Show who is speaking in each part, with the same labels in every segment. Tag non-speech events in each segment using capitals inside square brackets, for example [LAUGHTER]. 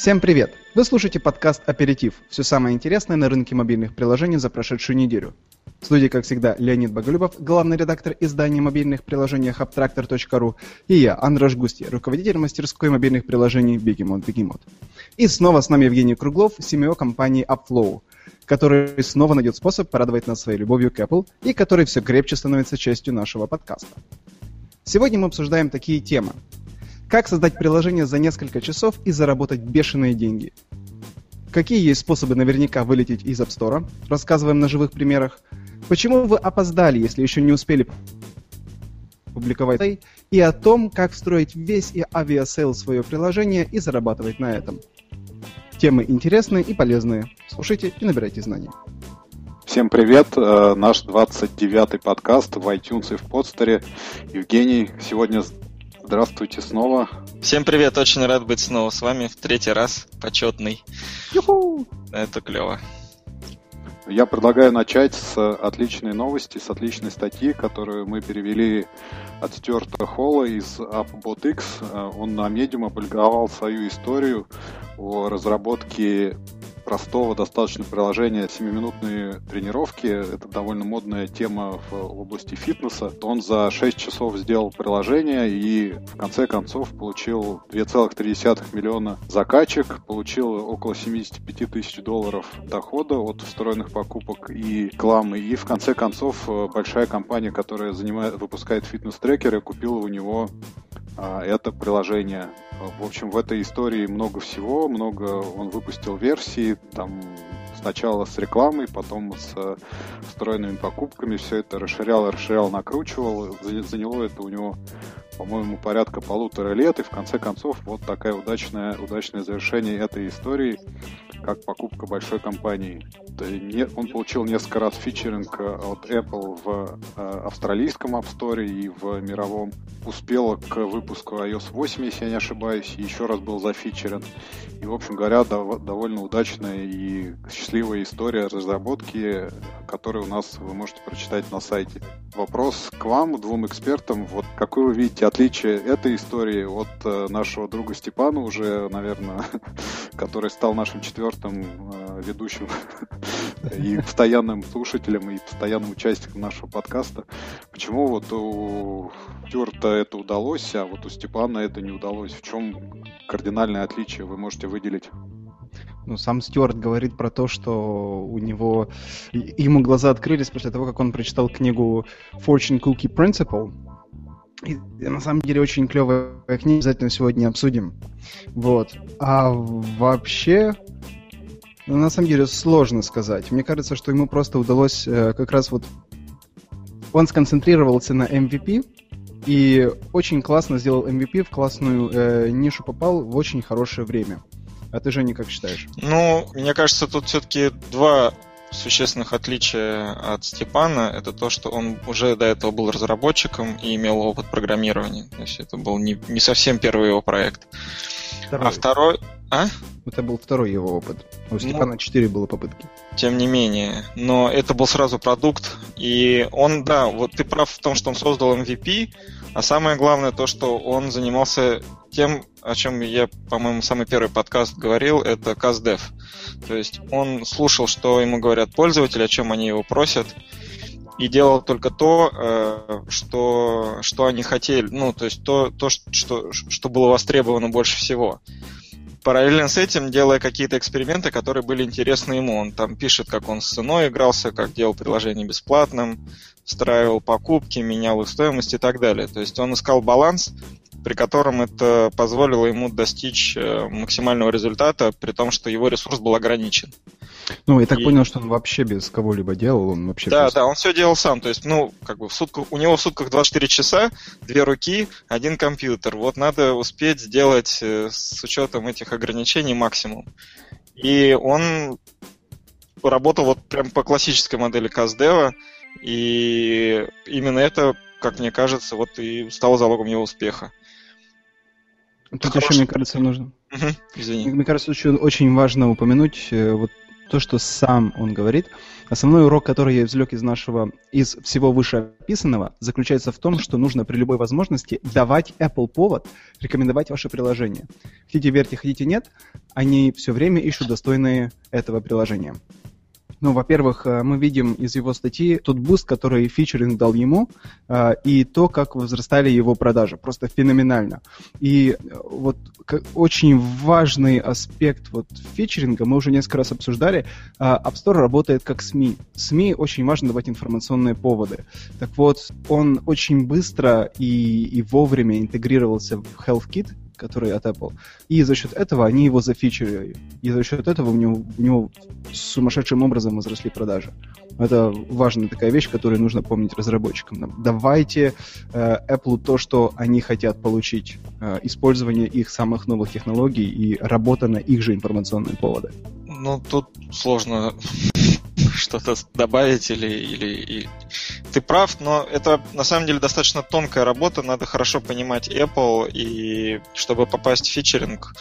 Speaker 1: Всем привет! Вы слушаете подкаст «Аперитив» – все самое интересное на рынке мобильных приложений за прошедшую неделю. В студии, как всегда, Леонид Боголюбов, главный редактор издания мобильных приложений Abtractor.ru и я, Андраш Густи, руководитель мастерской мобильных приложений Begemot Begemot. И снова с нами Евгений Круглов, CMO компании Upflow, который снова найдет способ порадовать нас своей любовью к Apple и который все крепче становится частью нашего подкаста. Сегодня мы обсуждаем такие темы – как создать приложение за несколько часов и заработать бешеные деньги? Какие есть способы наверняка вылететь из App Store? Рассказываем на живых примерах. Почему вы опоздали, если еще не успели публиковать и о том, как встроить весь Aviasales в свое приложение и зарабатывать на этом. Темы интересные и полезные. Слушайте и набирайтесь знаний.
Speaker 2: Всем привет! Э, наш 29-й подкаст в iTunes и в Podster. Евгений, сегодня Здравствуйте снова.
Speaker 3: Всем привет, очень рад быть снова с вами в третий раз, почетный. Юху! Это клево.
Speaker 2: Я предлагаю начать с отличной новости, с отличной статьи, которую мы перевели от Стюарта Холла из AppBotX. Он на Medium опубликовал свою историю о разработке простого достаточно приложения 7-минутные тренировки. Это довольно модная тема в области фитнеса. Он за 6 часов сделал приложение и в конце концов получил 2,3 миллиона закачек, получил около 75 тысяч долларов дохода от встроенных покупок и рекламы. И в конце концов большая компания, которая занимает, выпускает фитнес-трекеры, купила у него это приложение. В общем, в этой истории много всего, много он выпустил версий, там сначала с рекламой, потом с встроенными покупками, все это расширял, расширял, накручивал. Заняло это у него, по-моему, порядка полутора лет, и в конце концов вот такая удачная, удачное завершение этой истории как покупка большой компании. Он получил несколько раз фичеринг э, от Apple в э, австралийском App Store и в мировом. Успела к выпуску iOS 8, если я не ошибаюсь, еще раз был зафичерен. И, в общем говоря, довольно удачная и счастливая история разработки, которую у нас вы можете прочитать на сайте. Вопрос к вам, двум экспертам. Вот какое вы видите отличие этой истории от э, нашего друга Степана уже, наверное, [LAUGHS] который стал нашим четвертым четвертым э, ведущим [LAUGHS] и постоянным слушателем, и постоянным участником нашего подкаста. Почему вот у Стюарта это удалось, а вот у Степана это не удалось? В чем кардинальное отличие вы можете выделить?
Speaker 1: Ну, сам Стюарт говорит про то, что у него... Ему глаза открылись после того, как он прочитал книгу Fortune Cookie Principle, и, на самом деле очень клевая книга, обязательно сегодня обсудим. Вот. А вообще, ну, на самом деле сложно сказать. Мне кажется, что ему просто удалось э, как раз вот... Он сконцентрировался на MVP, и очень классно сделал MVP, в классную э, нишу попал в очень хорошее время. А ты, Женя, как считаешь?
Speaker 3: Ну, мне кажется, тут все-таки два существенных отличия от Степана это то, что он уже до этого был разработчиком и имел опыт программирования. То есть это был не, не совсем первый его проект. Второй. А второй... А?
Speaker 1: Это был второй его опыт. У ну, Степана четыре было попытки.
Speaker 3: Тем не менее. Но это был сразу продукт. И он, да, вот ты прав в том, что он создал MVP, а самое главное то, что он занимался тем, о чем я, по-моему, самый первый подкаст говорил, это CastDev. То есть он слушал, что ему говорят пользователи, о чем они его просят, и делал только то, э, что, что они хотели, ну, то есть то, то что, что было востребовано больше всего параллельно с этим делая какие-то эксперименты, которые были интересны ему. Он там пишет, как он с ценой игрался, как делал приложение бесплатным, встраивал покупки, менял их стоимость и так далее. То есть он искал баланс, при котором это позволило ему достичь э, максимального результата, при том, что его ресурс был ограничен.
Speaker 1: Ну, я так и... понял, что он вообще без кого-либо делал, он вообще...
Speaker 3: Да, просто... да, он все делал сам, то есть, ну, как бы в сутках, у него в сутках 24 часа, две руки, один компьютер. Вот надо успеть сделать э, с учетом этих ограничений максимум. И он работал вот прям по классической модели Каздева, и именно это, как мне кажется, вот и стало залогом его успеха.
Speaker 1: Тут Хороший... еще, мне кажется, нужно. Угу, извини. Мне кажется, еще очень важно упомянуть э, вот то, что сам он говорит. Основной урок, который я извлек из нашего, из всего вышеописанного, заключается в том, что нужно при любой возможности давать Apple повод рекомендовать ваше приложение. Хотите верьте, хотите нет, они все время ищут достойные этого приложения. Ну, во-первых, э, мы видим из его статьи тот boost, который фичеринг дал ему, э, и то, как возрастали его продажи. Просто феноменально. И э, вот очень важный аспект вот фичеринга, мы уже несколько раз обсуждали, App Store работает как СМИ. СМИ очень важно давать информационные поводы. Так вот, он очень быстро и, и вовремя интегрировался в HealthKit, который от Apple. И за счет этого они его зафичерили. И за счет этого у него, у него сумасшедшим образом возросли продажи. Это важная такая вещь, которую нужно помнить разработчикам. Давайте э, Apple то, что они хотят получить. Э, использование их самых новых технологий и работа на их же информационные поводы.
Speaker 3: Ну, тут сложно [LAUGHS] что-то добавить или, или, или... Ты прав, но это на самом деле достаточно тонкая работа, надо хорошо понимать Apple, и чтобы попасть в фичеринг,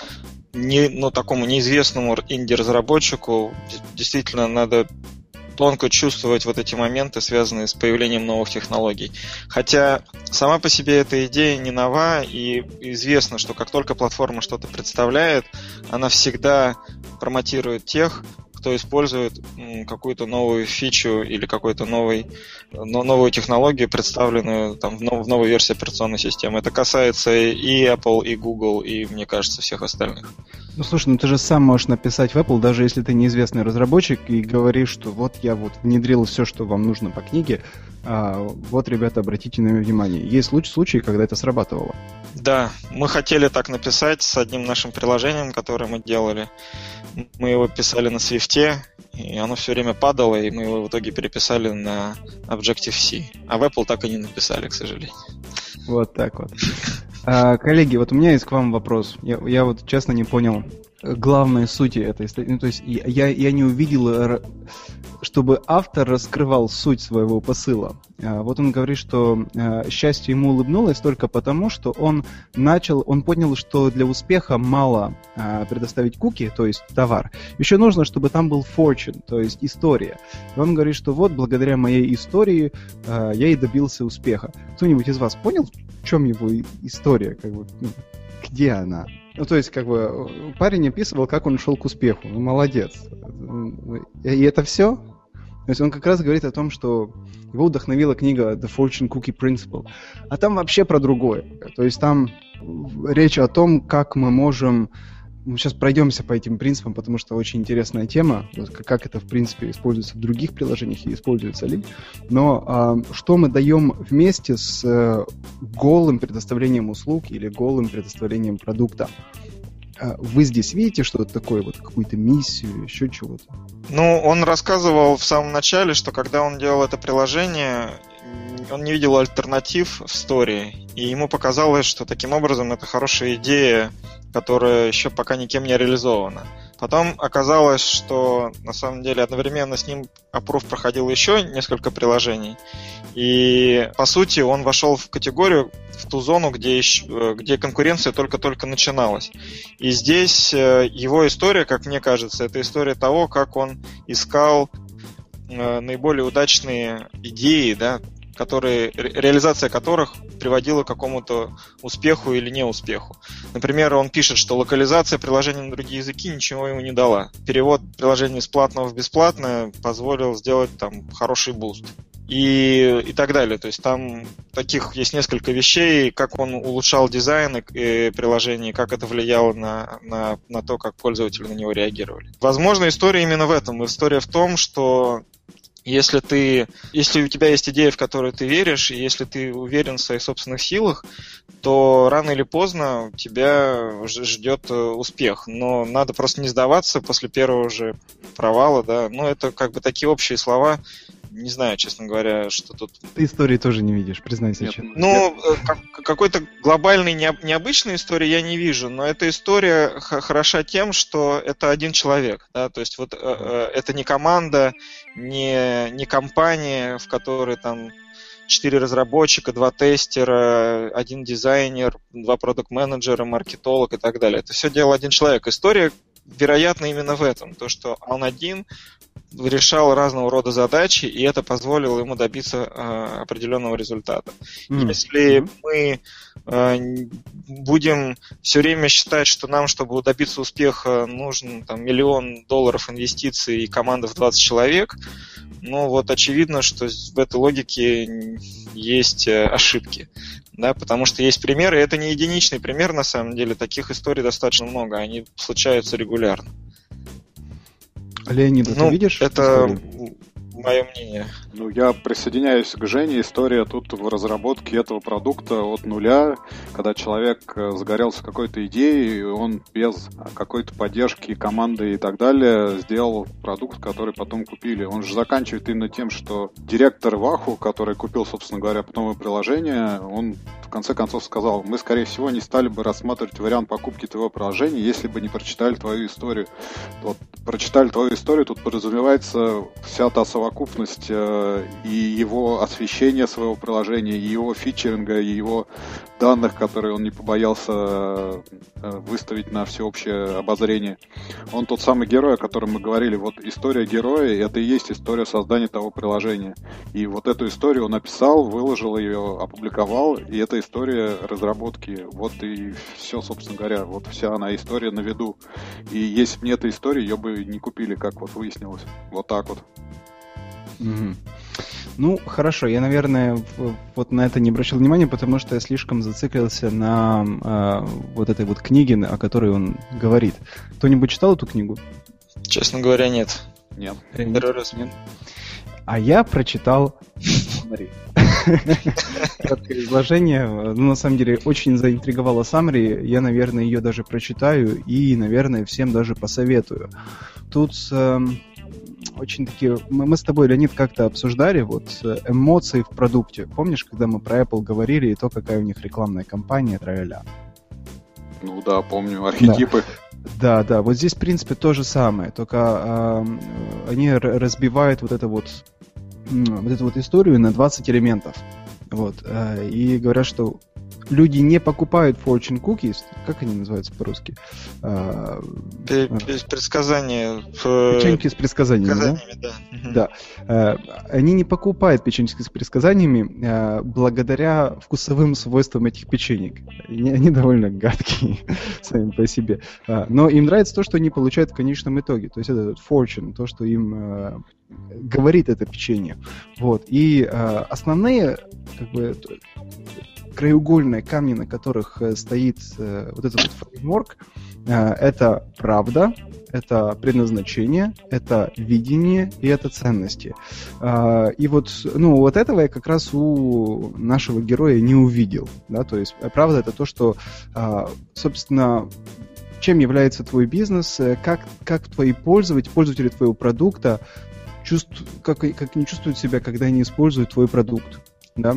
Speaker 3: не, ну, такому неизвестному инди-разработчику действительно надо тонко чувствовать вот эти моменты, связанные с появлением новых технологий. Хотя сама по себе эта идея не нова, и известно, что как только платформа что-то представляет, она всегда промотирует тех, кто использует какую-то новую фичу или какую-то новый, но, новую технологию, представленную там, в, нов, в новой версии операционной системы. Это касается и Apple, и Google, и, мне кажется, всех остальных.
Speaker 1: Ну слушай, ну ты же сам можешь написать в Apple, даже если ты неизвестный разработчик, и говоришь, что вот я вот внедрил все, что вам нужно по книге, а, вот, ребята, обратите на внимание. Есть случаи, когда это срабатывало.
Speaker 3: Да, мы хотели так написать с одним нашим приложением, которое мы делали. Мы его писали на Swift, и оно все время падало, и мы его в итоге переписали на Objective-C. А в Apple так и не написали, к сожалению.
Speaker 1: Вот так вот. А, коллеги, вот у меня есть к вам вопрос. Я, я вот честно не понял главной сути этой статьи. Ну, то есть я, я не увидел чтобы автор раскрывал суть своего посыла. А, вот он говорит, что а, счастье ему улыбнулось только потому, что он начал, он понял, что для успеха мало а, предоставить куки, то есть товар. Еще нужно, чтобы там был fortune, то есть история. И он говорит, что вот благодаря моей истории я и добился успеха. Кто-нибудь из вас понял, в чем его история, как бы, ну, где она? Ну, то есть, как бы, парень описывал, как он шел к успеху. Ну, молодец. И это все? То есть он как раз говорит о том, что его вдохновила книга The Fortune Cookie Principle. А там вообще про другое. То есть там речь о том, как мы можем... Мы сейчас пройдемся по этим принципам, потому что очень интересная тема, как это, в принципе, используется в других приложениях и используется ли. Но а, что мы даем вместе с а, голым предоставлением услуг или голым предоставлением продукта? А вы здесь видите что-то такое, вот какую-то миссию, еще чего-то?
Speaker 3: Ну, он рассказывал в самом начале, что когда он делал это приложение, он не видел альтернатив в истории, и ему показалось, что таким образом это хорошая идея, которая еще пока никем не реализована. Потом оказалось, что на самом деле одновременно с ним Approve проходил еще несколько приложений. И по сути он вошел в категорию, в ту зону, где, еще, где конкуренция только-только начиналась. И здесь э, его история, как мне кажется, это история того, как он искал э, наиболее удачные идеи, да, которые, реализация которых приводила к какому-то успеху или неуспеху. Например, он пишет, что локализация приложения на другие языки ничего ему не дала. Перевод приложения из платного в бесплатное позволил сделать там хороший boost и, и так далее. То есть там таких есть несколько вещей, как он улучшал дизайн и приложений, как это влияло на, на, на то, как пользователи на него реагировали. Возможно, история именно в этом. История в том, что если ты, если у тебя есть идея, в которую ты веришь, и если ты уверен в своих собственных силах, то рано или поздно тебя ждет э, успех. Но надо просто не сдаваться после первого же провала, да. Ну, это как бы такие общие слова не знаю, честно говоря, что тут...
Speaker 1: Ты истории тоже не видишь, признайся Нет, честно.
Speaker 3: Ну, э, как, какой-то глобальной, необычной истории я не вижу, но эта история хороша тем, что это один человек, да, то есть вот э, э, это не команда, не, не компания, в которой там четыре разработчика, два тестера, один дизайнер, два продукт-менеджера, маркетолог и так далее. Это все делал один человек. История вероятно, именно в этом. То, что он один решал разного рода задачи, и это позволило ему добиться э, определенного результата. Mm. Если мы будем все время считать, что нам, чтобы добиться успеха, нужен там, миллион долларов инвестиций и команда в 20 человек, ну вот очевидно, что в этой логике есть э, ошибки. Да, потому что есть примеры, это не единичный пример, на самом деле, таких историй достаточно много, они случаются регулярно.
Speaker 1: Леонид, ну, ты видишь?
Speaker 3: Это историю? Мое мнение.
Speaker 2: Ну, я присоединяюсь к Жене. История тут в разработке этого продукта от нуля, когда человек э, загорелся какой-то идеей, и он без какой-то поддержки команды и так далее сделал продукт, который потом купили. Он же заканчивает именно тем, что директор Ваху, который купил, собственно говоря, потом приложение, он в конце концов сказал, мы, скорее всего, не стали бы рассматривать вариант покупки твоего приложения, если бы не прочитали твою историю. Вот, прочитали твою историю, тут подразумевается вся та совокупность э, и его освещение своего приложения, и его фичеринга, и его данных, которые он не побоялся э, выставить на всеобщее обозрение. Он тот самый герой, о котором мы говорили. Вот история героя, это и есть история создания того приложения. И вот эту историю он написал, выложил ее, опубликовал, и это история разработки. Вот и все, собственно говоря, вот вся она история на виду. И если бы не эта история, ее бы не купили, как вот выяснилось. Вот так вот.
Speaker 1: Mm-hmm. Ну, хорошо, я, наверное, вот на это не обращал внимания, потому что я слишком зациклился на э, вот этой вот книге, о которой он говорит. Кто-нибудь читал эту книгу?
Speaker 3: Честно говоря, нет.
Speaker 2: Нет.
Speaker 3: Первый раз нет.
Speaker 1: А я прочитал Самари. Краткое изложение. Ну, на самом деле, очень заинтриговала Самари. Я, наверное, ее даже прочитаю и, наверное, всем даже посоветую. Тут э, очень такие... Мы, мы с тобой, Леонид, как-то обсуждали вот э, эмоции в продукте. Помнишь, когда мы про Apple говорили и то, какая у них рекламная кампания, тра
Speaker 2: Ну да, помню, архетипы.
Speaker 1: Да. Да, да, вот здесь, в принципе, то же самое, только э, они разбивают вот это вот, вот эту вот историю на 20 элементов. Вот, э, и говорят, что люди не покупают fortune cookies, как они называются по-русски? А,
Speaker 3: предсказания.
Speaker 1: Печеньки с предсказаниями, да? Да. да. А, они не покупают печеньки с предсказаниями а, благодаря вкусовым свойствам этих печенек. Они довольно гадкие [LAUGHS] сами по себе. Но им нравится то, что они получают в конечном итоге. То есть это fortune, то, что им говорит это печенье. Вот. И основные как бы, краеугольные камни, на которых э, стоит э, вот этот вот фреймворк, э, это правда, это предназначение, это видение и это ценности. И вот, ну, вот этого я как раз у нашего героя не увидел, да, то есть правда это то, что, собственно, чем является твой бизнес, как, как твои пользователи, пользователи твоего продукта чувств, как, как они чувствуют себя, когда они используют твой продукт, да,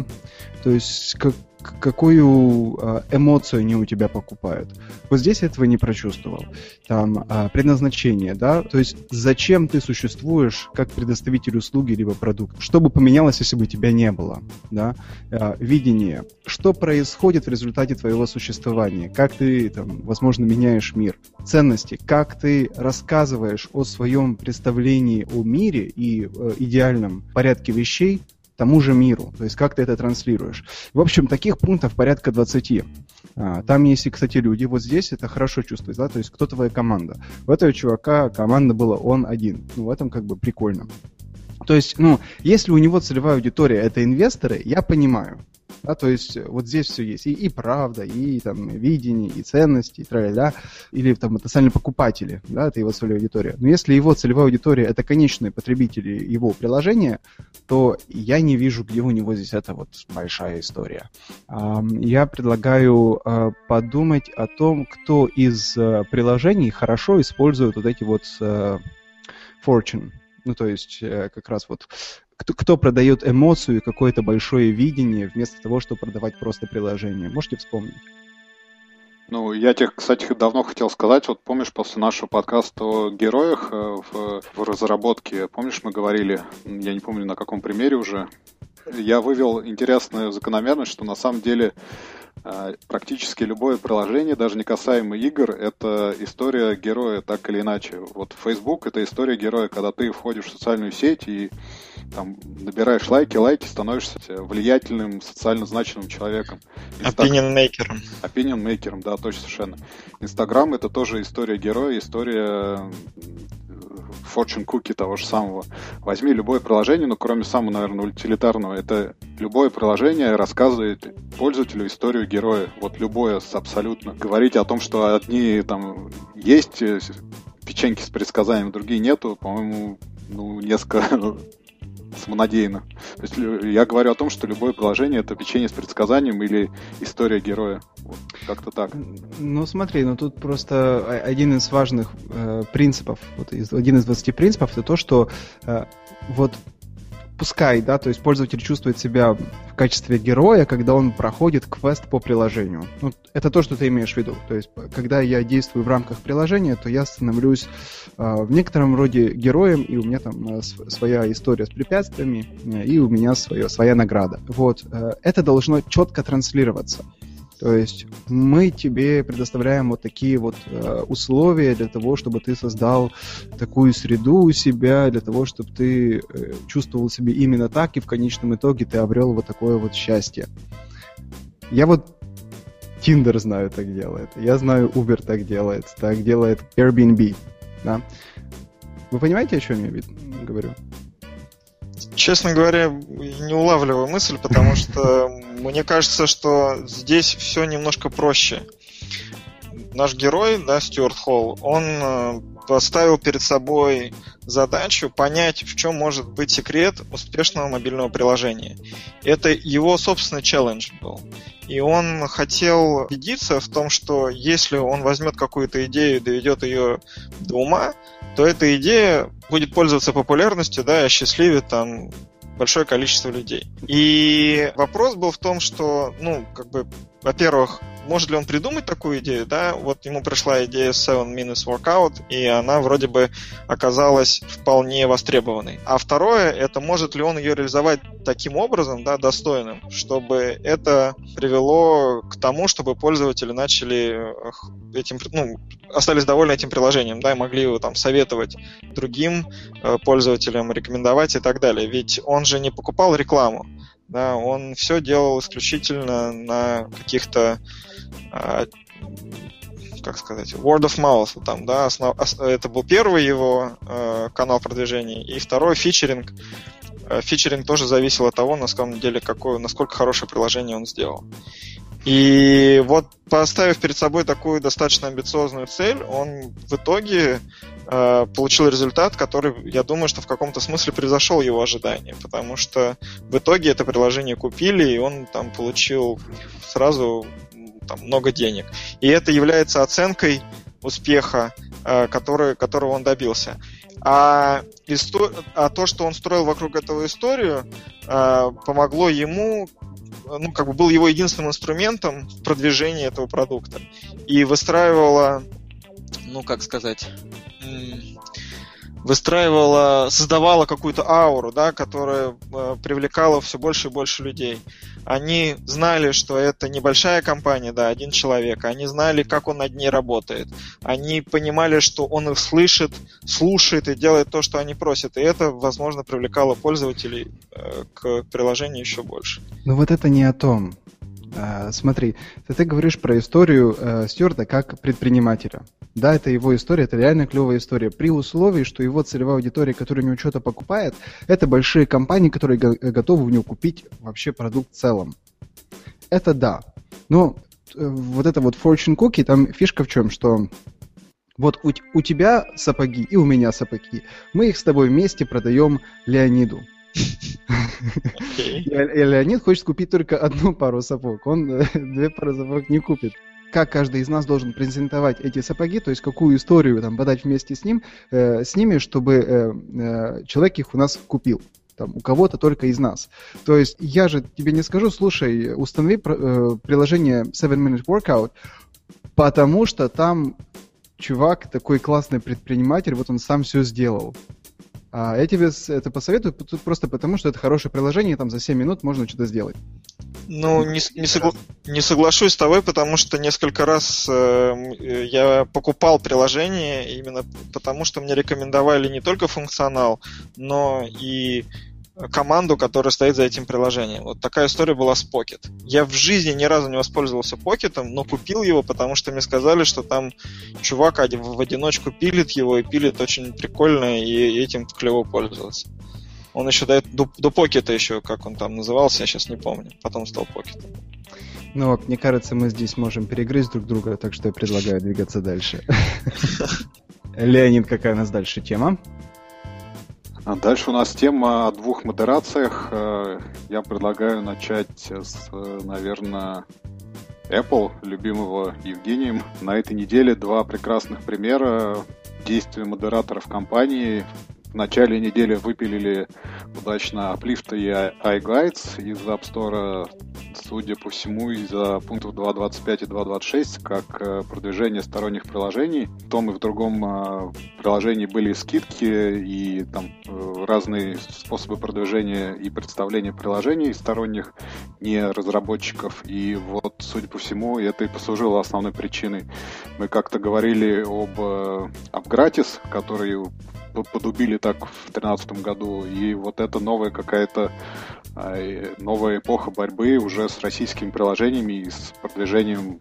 Speaker 1: то есть как, какую а, эмоцию они у тебя покупают. Вот здесь этого не прочувствовал. Там а, предназначение, да, то есть зачем ты существуешь как предоставитель услуги либо продукта. Что бы поменялось, если бы тебя не было, да. А, видение. Что происходит в результате твоего существования? Как ты, там, возможно, меняешь мир? Ценности. Как ты рассказываешь о своем представлении о мире и э, идеальном порядке вещей тому же миру. То есть как ты это транслируешь. В общем, таких пунктов порядка 20. А, там есть, кстати, люди. Вот здесь это хорошо чувствуется, да, то есть кто твоя команда. У этого чувака команда была он один. Ну, в этом как бы прикольно. То есть, ну, если у него целевая аудитория это инвесторы, я понимаю. Да, то есть э, вот здесь все есть. И, и правда, и там видение, и ценности, и тра Или там потенциальные покупатели, да, это его целевая аудитория. Но если его целевая аудитория это конечные потребители его приложения, то я не вижу, где у него здесь это вот большая история. Я предлагаю э, подумать о том, кто из э, приложений хорошо использует вот эти вот fortune. Ну, то есть как раз вот кто, кто продает эмоцию и какое-то большое видение, вместо того, чтобы продавать просто приложение. Можете вспомнить?
Speaker 2: Ну, я тебе, кстати, давно хотел сказать, вот помнишь, после нашего подкаста о героях э, в, в разработке, помнишь, мы говорили, я не помню на каком примере уже, я вывел интересную закономерность, что на самом деле практически любое приложение, даже не касаемо игр, это история героя так или иначе. Вот Facebook это история героя, когда ты входишь в социальную сеть и там набираешь лайки, лайки, становишься влиятельным, социально значимым человеком.
Speaker 3: Opinion maker.
Speaker 2: Opinion maker, да, точно совершенно. Инстаграм это тоже история героя, история fortune cookie того же самого. Возьми любое приложение, ну, кроме самого, наверное, утилитарного, это любое приложение рассказывает пользователю историю героя. Вот любое абсолютно. Говорить о том, что одни там есть печеньки с предсказанием, другие нету, по-моему, ну, несколько [LAUGHS] самонадеянно. То есть я говорю о том, что любое приложение это печенье с предсказанием или история героя. Вот, как-то так.
Speaker 1: Ну смотри, ну тут просто один из важных э, принципов, вот из, один из 20 принципов, это то, что э, вот пускай, да, то есть пользователь чувствует себя в качестве героя, когда он проходит квест по приложению. Ну, это то, что ты имеешь в виду. То есть, когда я действую в рамках приложения, то я становлюсь э, в некотором роде героем, и у меня там э, своя история с препятствиями, э, и у меня свое, своя награда. Вот. Э, это должно четко транслироваться. То есть мы тебе предоставляем вот такие вот э, условия для того, чтобы ты создал такую среду у себя, для того, чтобы ты э, чувствовал себя именно так, и в конечном итоге ты обрел вот такое вот счастье. Я вот Tinder знаю так делает, я знаю Uber так делает, так делает Airbnb, да. Вы понимаете, о чем я говорю?
Speaker 3: Честно говоря, не улавливаю мысль, потому [LAUGHS] что мне кажется, что здесь все немножко проще. Наш герой, да, Стюарт Холл, он э, поставил перед собой задачу понять, в чем может быть секрет успешного мобильного приложения. Это его собственный челлендж был. И он хотел убедиться в том, что если он возьмет какую-то идею и доведет ее до ума, то эта идея будет пользоваться популярностью, да, и осчастливит там большое количество людей. И вопрос был в том, что, ну, как бы, во-первых, может ли он придумать такую идею, да? Вот ему пришла идея Seven Minutes Workout, и она вроде бы оказалась вполне востребованной. А второе, это может ли он ее реализовать таким образом, да, достойным, чтобы это привело к тому, чтобы пользователи начали этим, ну, остались довольны этим приложением, да, и могли его там советовать другим э, пользователям, рекомендовать и так далее. Ведь он же не покупал рекламу, да, он все делал исключительно на каких-то а, как сказать, word of mouth, там, да, основ, это был первый его э, канал продвижения, и второй фичеринг. Э, фичеринг тоже зависел от того, на самом деле, какое, насколько хорошее приложение он сделал. И вот поставив перед собой такую достаточно амбициозную цель, он в итоге э, получил результат, который, я думаю, что в каком-то смысле превзошел его ожидания, потому что в итоге это приложение купили, и он там получил сразу там, много денег. И это является оценкой успеха, э, который, которого он добился. А, истор... а то, что он строил вокруг этого историю, э, помогло ему ну, как бы был его единственным инструментом в продвижении этого продукта. И выстраивала, ну, как сказать, выстраивала, создавала какую-то ауру, да, которая э, привлекала все больше и больше людей. Они знали, что это небольшая компания, да, один человек. Они знали, как он над ней работает. Они понимали, что он их слышит, слушает и делает то, что они просят. И это, возможно, привлекало пользователей э, к приложению еще больше.
Speaker 1: Ну вот это не о том. А, смотри, ты, ты говоришь про историю э, Стюарта как предпринимателя. Да, это его история, это реально клевая история. При условии, что его целевая аудитория, которая у него что-то покупает, это большие компании, которые го- готовы у него купить вообще продукт в целом. Это да. Но э, вот это вот fortune cookie, там фишка в чем, что вот у, у тебя сапоги и у меня сапоги. Мы их с тобой вместе продаем Леониду. Okay. И Леонид хочет купить только одну пару сапог. Он э, две пары сапог не купит. Как каждый из нас должен презентовать эти сапоги, то есть какую историю там подать вместе с ним, э, с ними, чтобы э, э, человек их у нас купил. Там, у кого-то только из нас. То есть я же тебе не скажу, слушай, установи э, приложение 7 Minute Workout, потому что там чувак такой классный предприниматель, вот он сам все сделал. А я тебе это посоветую просто потому, что это хорошее приложение, и там за 7 минут можно что-то сделать.
Speaker 3: Ну, не, не, согла... не соглашусь с тобой, потому что несколько раз э, я покупал приложение именно потому, что мне рекомендовали не только функционал, но и команду, которая стоит за этим приложением. Вот такая история была с Pocket. Я в жизни ни разу не воспользовался Pocket, но купил его, потому что мне сказали, что там чувак в одиночку пилит его и пилит очень прикольно, и этим клево пользоваться. Он еще до, до, до Покета еще, как он там назывался, я сейчас не помню. Потом стал Покет.
Speaker 1: Ну вот, мне кажется, мы здесь можем перегрызть друг друга, так что я предлагаю двигаться дальше. [LAUGHS] Леонид, какая у нас дальше тема?
Speaker 2: А дальше у нас тема о двух модерациях. Э, я предлагаю начать с, наверное, Apple, любимого Евгением. На этой неделе два прекрасных примера действия модераторов компании в начале недели выпилили удачно Uplift и iGuides из App Store, судя по всему, из-за пунктов 2.25 и 2.26, как э, продвижение сторонних приложений. В том и в другом э, приложении были скидки и там э, разные способы продвижения и представления приложений сторонних, не разработчиков. И вот, судя по всему, это и послужило основной причиной. Мы как-то говорили об AppGratis, который подубили так в 2013 году. И вот это новая какая-то а, новая эпоха борьбы уже с российскими приложениями и с продвижением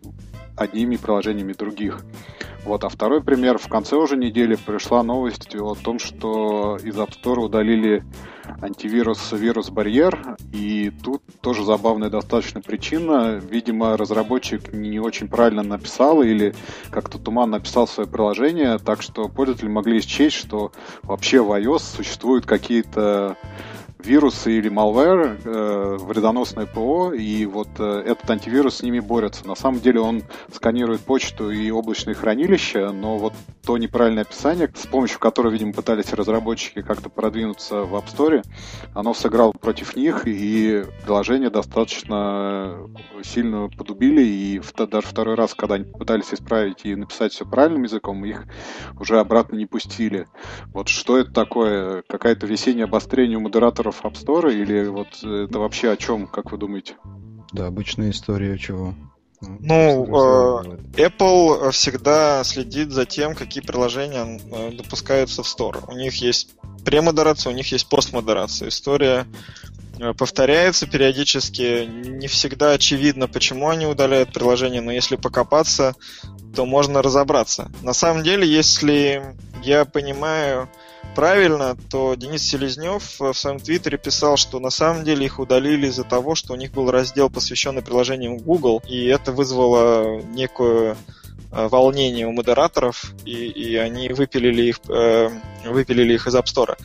Speaker 2: одними приложениями других. Вот, а второй пример. В конце уже недели пришла новость о том, что из App Store удалили антивирус вирус-барьер. И тут тоже забавная достаточно причина. Видимо, разработчик не очень правильно написал или как-то туман написал свое приложение, так что пользователи могли счесть, что вообще в iOS существуют какие-то вирусы или malware, э, вредоносное ПО, и вот э, этот антивирус с ними борется. На самом деле он сканирует почту и облачные хранилища, но вот то неправильное описание, с помощью которого, видимо, пытались разработчики как-то продвинуться в App Store, оно сыграло против них, и приложение достаточно сильно подубили, и в, даже второй раз, когда они пытались исправить и написать все правильным языком, их уже обратно не пустили. Вот что это такое? Какое-то весеннее обострение у модераторов долларов App Store или вот это вообще о чем, как вы думаете?
Speaker 1: Да, обычная история чего.
Speaker 3: Ну, ну э, Apple всегда следит за тем, какие приложения э, допускаются в Store. У них есть премодерация, у них есть постмодерация. История э, повторяется периодически. Не всегда очевидно, почему они удаляют приложение, но если покопаться, то можно разобраться. На самом деле, если я понимаю, правильно, то Денис Селезнев в своем твиттере писал, что на самом деле их удалили из-за того, что у них был раздел, посвященный приложениям Google, и это вызвало некую э, волнение у модераторов, и, и они выпилили их, э, выпилили их из App Store.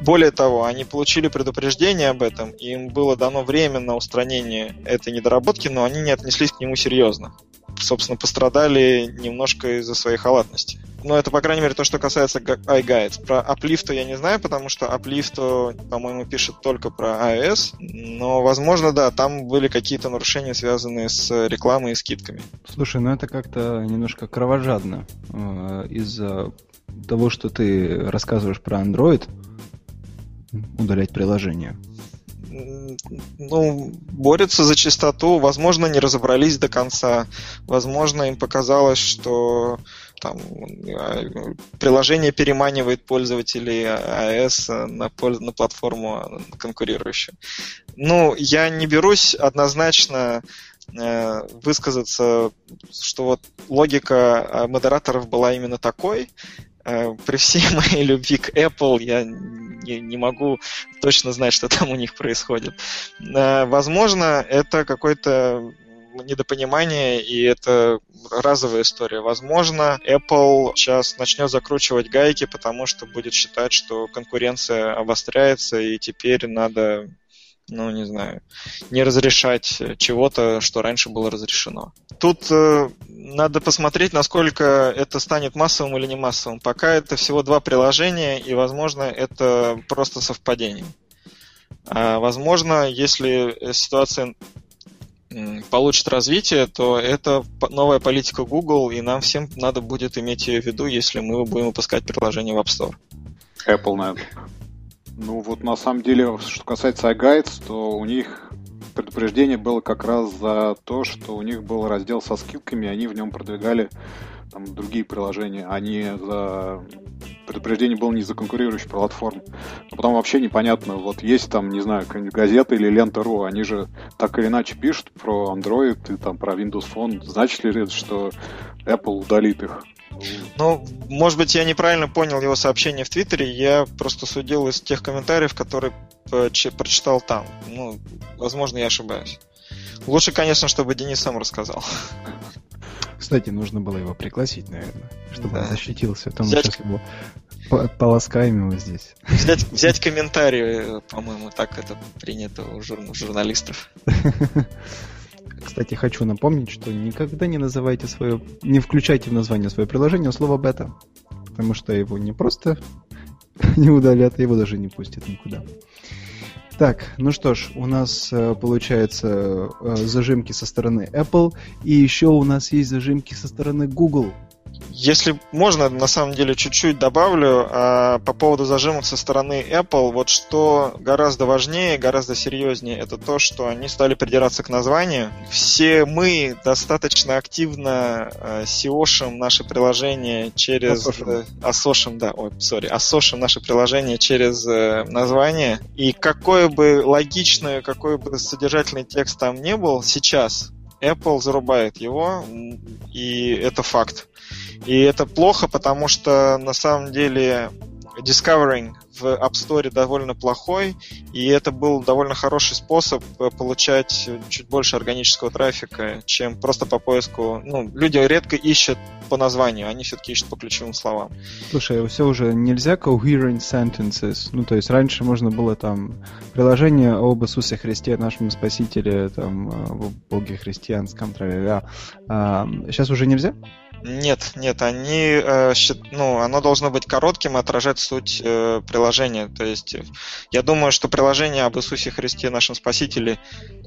Speaker 3: Более того, они получили предупреждение об этом, и им было дано время на устранение этой недоработки, но они не отнеслись к нему серьезно. Собственно, пострадали немножко из-за своей халатности. Но это, по крайней мере, то, что касается iGuides. Про Uplift я не знаю, потому что Uplift, по-моему, пишет только про iOS. Но, возможно, да, там были какие-то нарушения, связанные с рекламой и скидками.
Speaker 1: Слушай, ну это как-то немножко кровожадно. Э, из-за того, что ты рассказываешь про Android, удалять приложение
Speaker 3: ну, борются за чистоту, возможно, не разобрались до конца, возможно, им показалось, что там э, приложение переманивает пользователей iOS на, на платформу конкурирующую. Ну, я не берусь однозначно э, высказаться, что вот логика э, модераторов была именно такой. При всей [LAUGHS] моей любви к Apple я не, не могу точно знать, что там у них происходит. Возможно, это какой-то недопонимание, и это разовая история. Возможно, Apple сейчас начнет закручивать гайки, потому что будет считать, что конкуренция обостряется, и теперь надо ну, не знаю, не разрешать чего-то, что раньше было разрешено. Тут э, надо посмотреть, насколько это станет массовым или не массовым. Пока это всего два приложения, и, возможно, это просто совпадение. А, возможно, если ситуация получит развитие, то это новая политика Google, и нам всем надо будет иметь ее в виду, если мы будем выпускать приложение в App Store.
Speaker 2: Apple, наверное. Ну вот на самом деле, что касается iGuides, то у них предупреждение было как раз за то, что у них был раздел со скидками, они в нем продвигали там, другие приложения, а не за... Предупреждение было не за конкурирующих платформ. Но потом вообще непонятно, вот есть там, не знаю, газета или лента.ру, они же так или иначе пишут про Android и там про Windows Phone. Значит ли это, что Apple удалит их?
Speaker 3: Ну, может быть, я неправильно понял его сообщение в Твиттере, я просто судил из тех комментариев, которые прочитал там. Ну, возможно, я ошибаюсь. Лучше, конечно, чтобы Денис сам рассказал.
Speaker 1: Кстати, нужно было его пригласить, наверное, чтобы да. он защитился. Мы взять... сейчас его полоскаем его здесь.
Speaker 3: Взять, [LAUGHS] взять комментарии, по-моему, так это принято у жур... журналистов.
Speaker 1: Кстати, хочу напомнить, что никогда не называйте свое... Не включайте в название свое приложение слово бета. Потому что его не просто [LAUGHS] не удалят, а его даже не пустят никуда. Так, ну что ж, у нас э, получается э, зажимки со стороны Apple, и еще у нас есть зажимки со стороны Google.
Speaker 3: Если можно, на самом деле, чуть-чуть добавлю а, по поводу зажимок со стороны Apple. Вот что гораздо важнее, гораздо серьезнее, это то, что они стали придираться к названию. Все мы достаточно активно а, SEO-шим наше приложение через... Асошим, э, да, ой, сори, асошим наше приложение через э, название. И какой бы логичный, какой бы содержательный текст там не был, сейчас Apple зарубает его, и это факт. И это плохо, потому что на самом деле Discovering в App Store довольно плохой, и это был довольно хороший способ э, получать чуть больше органического трафика, чем просто по поиску. Ну, люди редко ищут по названию, они все-таки ищут по ключевым словам.
Speaker 1: Слушай, все уже нельзя coherent sentences. Ну, то есть раньше можно было там приложение об Иисусе Христе, нашем Спасителе, там, об Боге христианском, тра а, сейчас уже нельзя?
Speaker 3: Нет, нет, они, э, ну, оно должно быть коротким и отражать суть э, приложения. То есть э, я думаю, что приложение об Иисусе Христе, нашем Спасителе,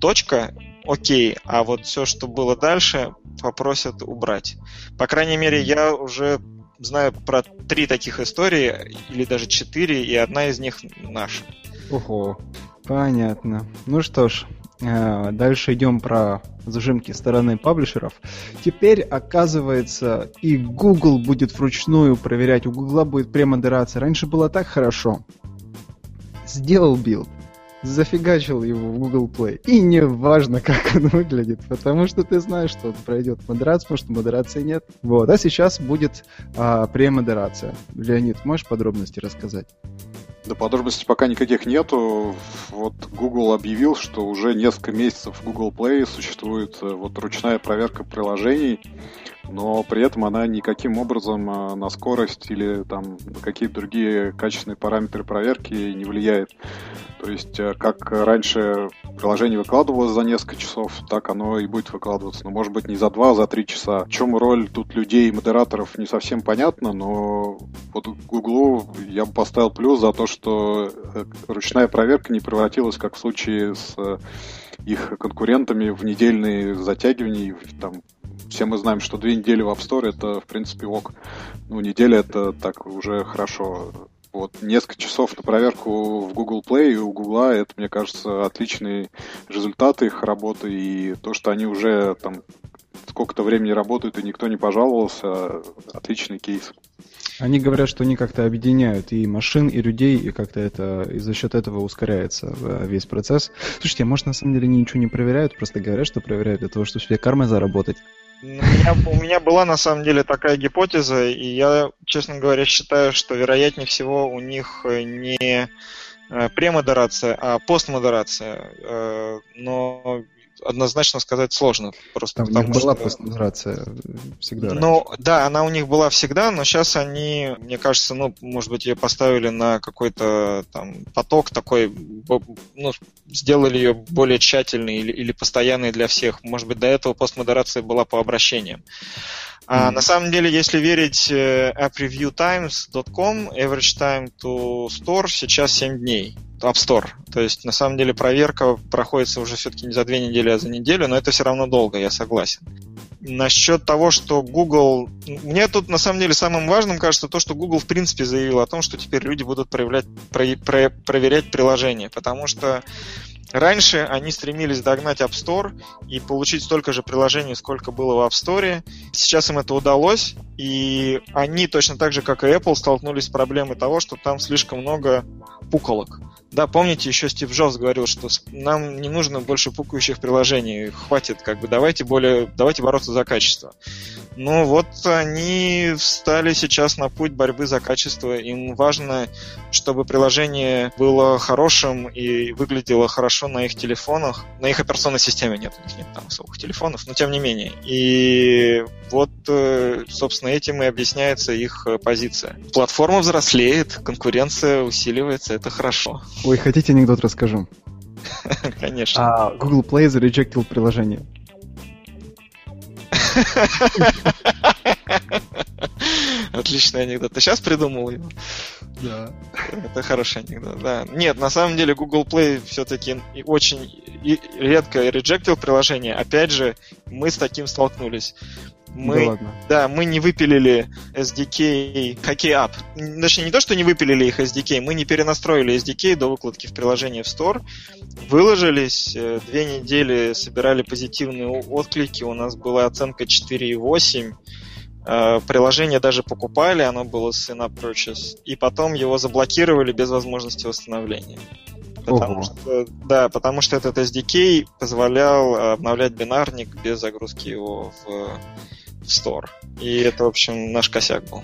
Speaker 3: точка, окей, а вот все, что было дальше, попросят убрать. По крайней мере, я уже знаю про три таких истории, или даже четыре, и одна из них наша.
Speaker 1: Ого, понятно. Ну что ж, дальше идем про зажимки стороны паблишеров. Теперь, оказывается, и Google будет вручную проверять. У Google будет премодерация. Раньше было так хорошо. Сделал build, зафигачил его в Google Play. И не важно, как он выглядит, потому что ты знаешь, что пройдет модерацию, потому что модерации нет. Вот. А сейчас будет а, премодерация. Леонид, можешь подробности рассказать?
Speaker 2: Да подробностей пока никаких нету. Вот Google объявил, что уже несколько месяцев в Google Play существует э, вот ручная проверка приложений, но при этом она никаким образом э, на скорость или там на какие-то другие качественные параметры проверки не влияет. То есть, э, как раньше приложение выкладывалось за несколько часов, так оно и будет выкладываться. Но, может быть, не за два, а за три часа. В чем роль тут людей и модераторов не совсем понятно, но вот Гуглу я бы поставил плюс за то, что э, ручная проверка не превратилась, как в случае с э, их конкурентами, в недельные затягивания. Там, все мы знаем, что две недели в App Store это, в принципе, ок. Ну, неделя это так уже хорошо вот несколько часов на проверку в Google Play и у Google это, мне кажется, отличные результаты их работы и то, что они уже там сколько-то времени работают и никто не пожаловался, отличный кейс.
Speaker 1: Они говорят, что они как-то объединяют и машин, и людей, и как-то это и за счет этого ускоряется э, весь процесс. Слушайте, а может на самом деле они ничего не проверяют, просто говорят, что проверяют для того, чтобы себе кармой заработать.
Speaker 3: У меня, у меня была на самом деле такая гипотеза, и я, честно говоря, считаю, что вероятнее всего у них не э, премодерация, а постмодерация. Э, но однозначно сказать сложно. Просто
Speaker 1: Там потому, у них была что... постмодерация всегда.
Speaker 3: Ну, раньше. да, она у них была всегда, но сейчас они, мне кажется, ну, может быть, ее поставили на какой-то там поток такой, ну, сделали ее более тщательной или, или постоянной для всех. Может быть, до этого постмодерация была по обращениям. А mm-hmm. на самом деле, если верить э, appreviewtimes.com, average time to store сейчас 7 дней. App Store. То есть, на самом деле, проверка проходится уже все-таки не за две недели, а за неделю, но это все равно долго, я согласен. Насчет того, что Google... Мне тут, на самом деле, самым важным кажется то, что Google, в принципе, заявил о том, что теперь люди будут проявлять, про, про, проверять приложения, потому что Раньше они стремились догнать App Store и получить столько же приложений, сколько было в App Store. Сейчас им это удалось, и они точно так же, как и Apple, столкнулись с проблемой того, что там слишком много пуколок. Да, помните, еще Стив Джобс говорил, что нам не нужно больше пукающих приложений, хватит, как бы, давайте более, давайте бороться за качество. Ну вот они встали сейчас на путь борьбы за качество. Им важно, чтобы приложение было хорошим и выглядело хорошо на их телефонах. На их операционной системе нет, у них нет там особых телефонов, но тем не менее. И вот, э, собственно, этим и объясняется их э, позиция. Платформа взрослеет, конкуренция усиливается, это хорошо.
Speaker 1: Ой, хотите анекдот расскажу? [LAUGHS]
Speaker 3: Конечно.
Speaker 1: А Google Play зарejectил приложение. [LAUGHS]
Speaker 3: Отличный анекдот. Ты сейчас придумал его?
Speaker 1: Да.
Speaker 3: Это хороший анекдот, да. Нет, на самом деле Google Play все-таки очень редко реджектил приложение. Опять же, мы с таким столкнулись. Мы, да, ладно. да, мы не выпилили SDK Hockey App. Точнее, не то, что не выпилили их SDK, мы не перенастроили SDK до выкладки в приложение в Store. Выложились, э, две недели собирали позитивные отклики, у нас была оценка 4,8. Э, приложение даже покупали, оно было с in Purchase, и потом его заблокировали без возможности восстановления. Потому что, да, потому что этот SDK позволял обновлять бинарник без загрузки его в Store. И это, в общем, наш косяк был.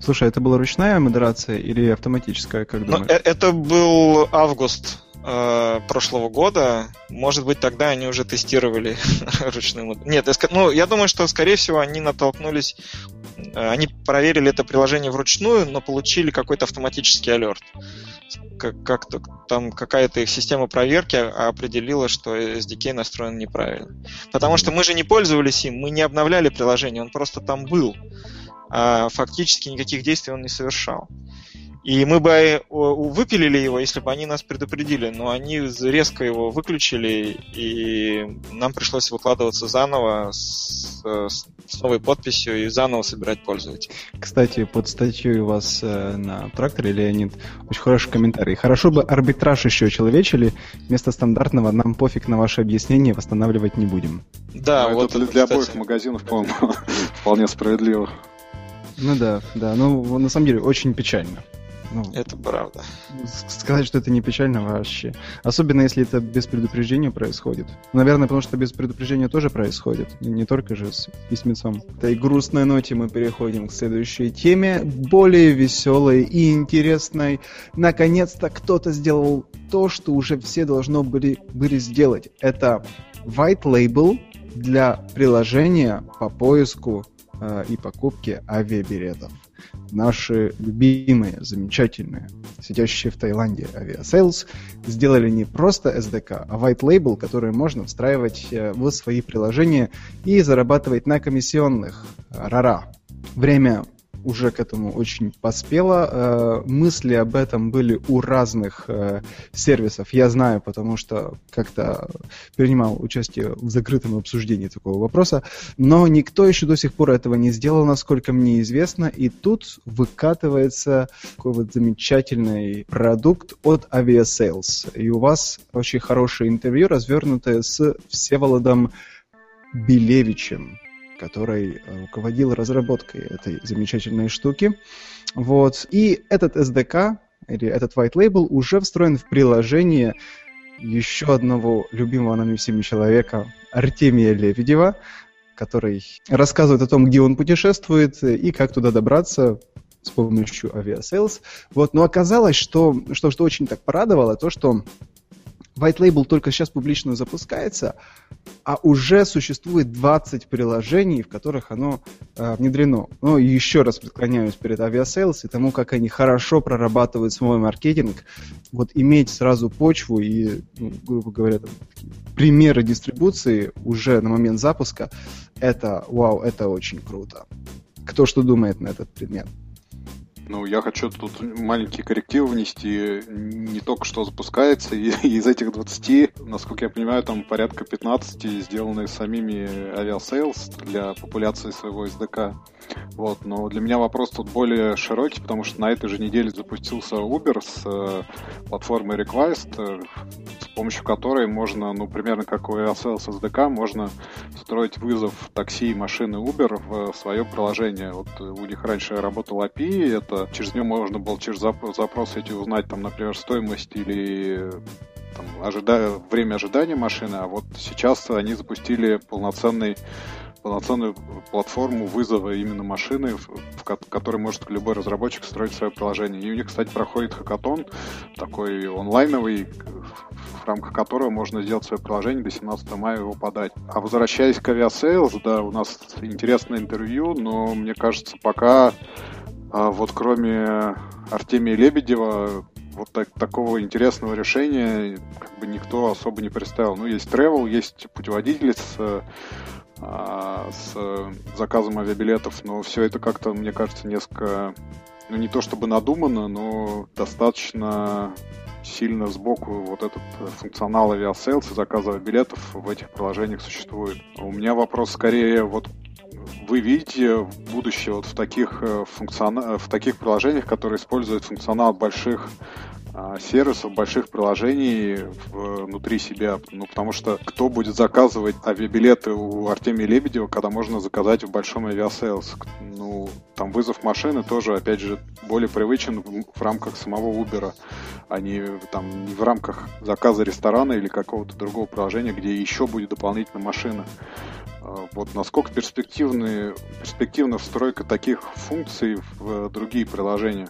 Speaker 1: Слушай, это была ручная модерация или автоматическая, как ну, думаешь?
Speaker 3: Ну, это был август э, прошлого года. Может быть, тогда они уже тестировали [LAUGHS] ручную модерацию. Нет, ну, я думаю, что, скорее всего, они натолкнулись... Э, они проверили это приложение вручную, но получили какой-то автоматический алерт как, как-то там какая-то их система проверки определила, что SDK настроен неправильно. Потому что мы же не пользовались им, мы не обновляли приложение, он просто там был. А фактически никаких действий он не совершал. И мы бы э, выпилили его, если бы они нас предупредили, но они резко его выключили, и нам пришлось выкладываться заново с, с, с новой подписью и заново собирать пользователей.
Speaker 1: Кстати, под статьей у вас э, на тракторе, Леонид, очень хороший комментарий. Хорошо бы арбитраж еще человечили, вместо стандартного нам пофиг на ваше объяснение, восстанавливать не будем.
Speaker 2: Да, ну, вот это для кстати... обоих магазинов, по-моему, [LAUGHS] вполне справедливо.
Speaker 1: Ну да, да, ну на самом деле очень печально.
Speaker 3: Ну, это правда.
Speaker 1: Сказать, что это не печально вообще. Особенно, если это без предупреждения происходит. Наверное, потому что без предупреждения тоже происходит. Не, только же с письмецом. В этой грустной ноте мы переходим к следующей теме. Более веселой и интересной. Наконец-то кто-то сделал то, что уже все должно были, были сделать. Это white label для приложения по поиску э, и покупке авиабилетов наши любимые, замечательные, сидящие в Таиланде Aviasales, сделали не просто SDK, а white label, который можно встраивать э, в свои приложения и зарабатывать на комиссионных. Рара. Время уже к этому очень поспела. Э, мысли об этом были у разных э, сервисов. Я знаю, потому что как-то принимал участие в закрытом обсуждении такого вопроса. Но никто еще до сих пор этого не сделал, насколько мне известно. И тут выкатывается такой вот замечательный продукт от Aviasales. И у вас очень хорошее интервью, развернутое с Всеволодом Белевичем который э, руководил разработкой этой замечательной штуки. Вот. И этот SDK, или этот white label, уже встроен в приложение еще одного любимого нами всеми человека, Артемия Лебедева, который рассказывает о том, где он путешествует и как туда добраться с помощью Aviasales. Вот. Но оказалось, что, что, что очень так порадовало, то, что White Label только сейчас публично запускается, а уже существует 20 приложений, в которых оно э, внедрено. Ну, еще раз преклоняюсь перед Aviasales и тому, как они хорошо прорабатывают свой маркетинг. Вот иметь сразу почву и, ну, грубо говоря, там, примеры дистрибуции уже на момент запуска, это, вау, это очень круто. Кто что думает на этот предмет?
Speaker 2: Ну, я хочу тут маленький корректив внести. Не только что запускается, и [LAUGHS] из этих 20, насколько я понимаю, там порядка 15 сделаны самими Aviasales для популяции своего SDK. Вот, но для меня вопрос тут более широкий, потому что на этой же неделе запустился Uber с э, платформой Request, э, помощью которой можно, ну, примерно как у Aviasales SDK, можно строить вызов такси машины Uber в свое приложение. Вот у них раньше работал API, это через него можно было через запрос эти узнать, там, например, стоимость или там, ожида... время ожидания машины, а вот сейчас они запустили полноценный полноценную платформу вызова именно машины, в, которой может любой разработчик строить свое приложение. И у них, кстати, проходит хакатон, такой онлайновый, в рамках которого можно сделать свое приложение до 17 мая его подать. А возвращаясь к Aviasales, да, у нас интересное интервью, но мне кажется, пока а, вот кроме Артемия Лебедева вот так, такого интересного решения как бы никто особо не представил. Ну, есть travel, есть путеводители с с заказом авиабилетов, но все это как-то, мне кажется, несколько, ну не то чтобы надумано, но достаточно сильно сбоку вот этот функционал Aviasales и заказа билетов в этих приложениях существует. У меня вопрос скорее вот вы видите будущее вот в таких э, функциона... в таких приложениях, которые используют функционал больших а, сервисов, больших приложений внутри себя. Ну, потому что кто будет заказывать авиабилеты у Артемия Лебедева, когда можно заказать в большом Aviasales? Ну, там вызов машины тоже, опять же, более привычен в, в рамках самого Uber, а не, там, не в рамках заказа ресторана или какого-то другого приложения, где еще будет дополнительно машина. А, вот насколько перспективны, перспективна встройка таких функций в другие приложения?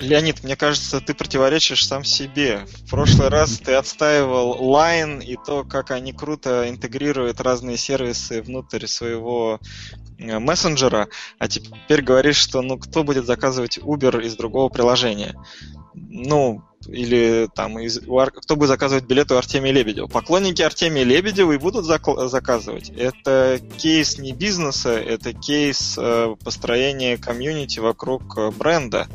Speaker 3: Леонид, мне кажется, ты противоречишь сам себе. В прошлый раз ты отстаивал Line и то, как они круто интегрируют разные сервисы внутрь своего э, мессенджера, а теперь говоришь, что ну кто будет заказывать Uber из другого приложения? Ну, или там из, кто будет заказывать билеты у Артемия Лебедева. Поклонники Артемия Лебедева и будут зак- заказывать. Это кейс не бизнеса, это кейс э, построения комьюнити вокруг э, бренда.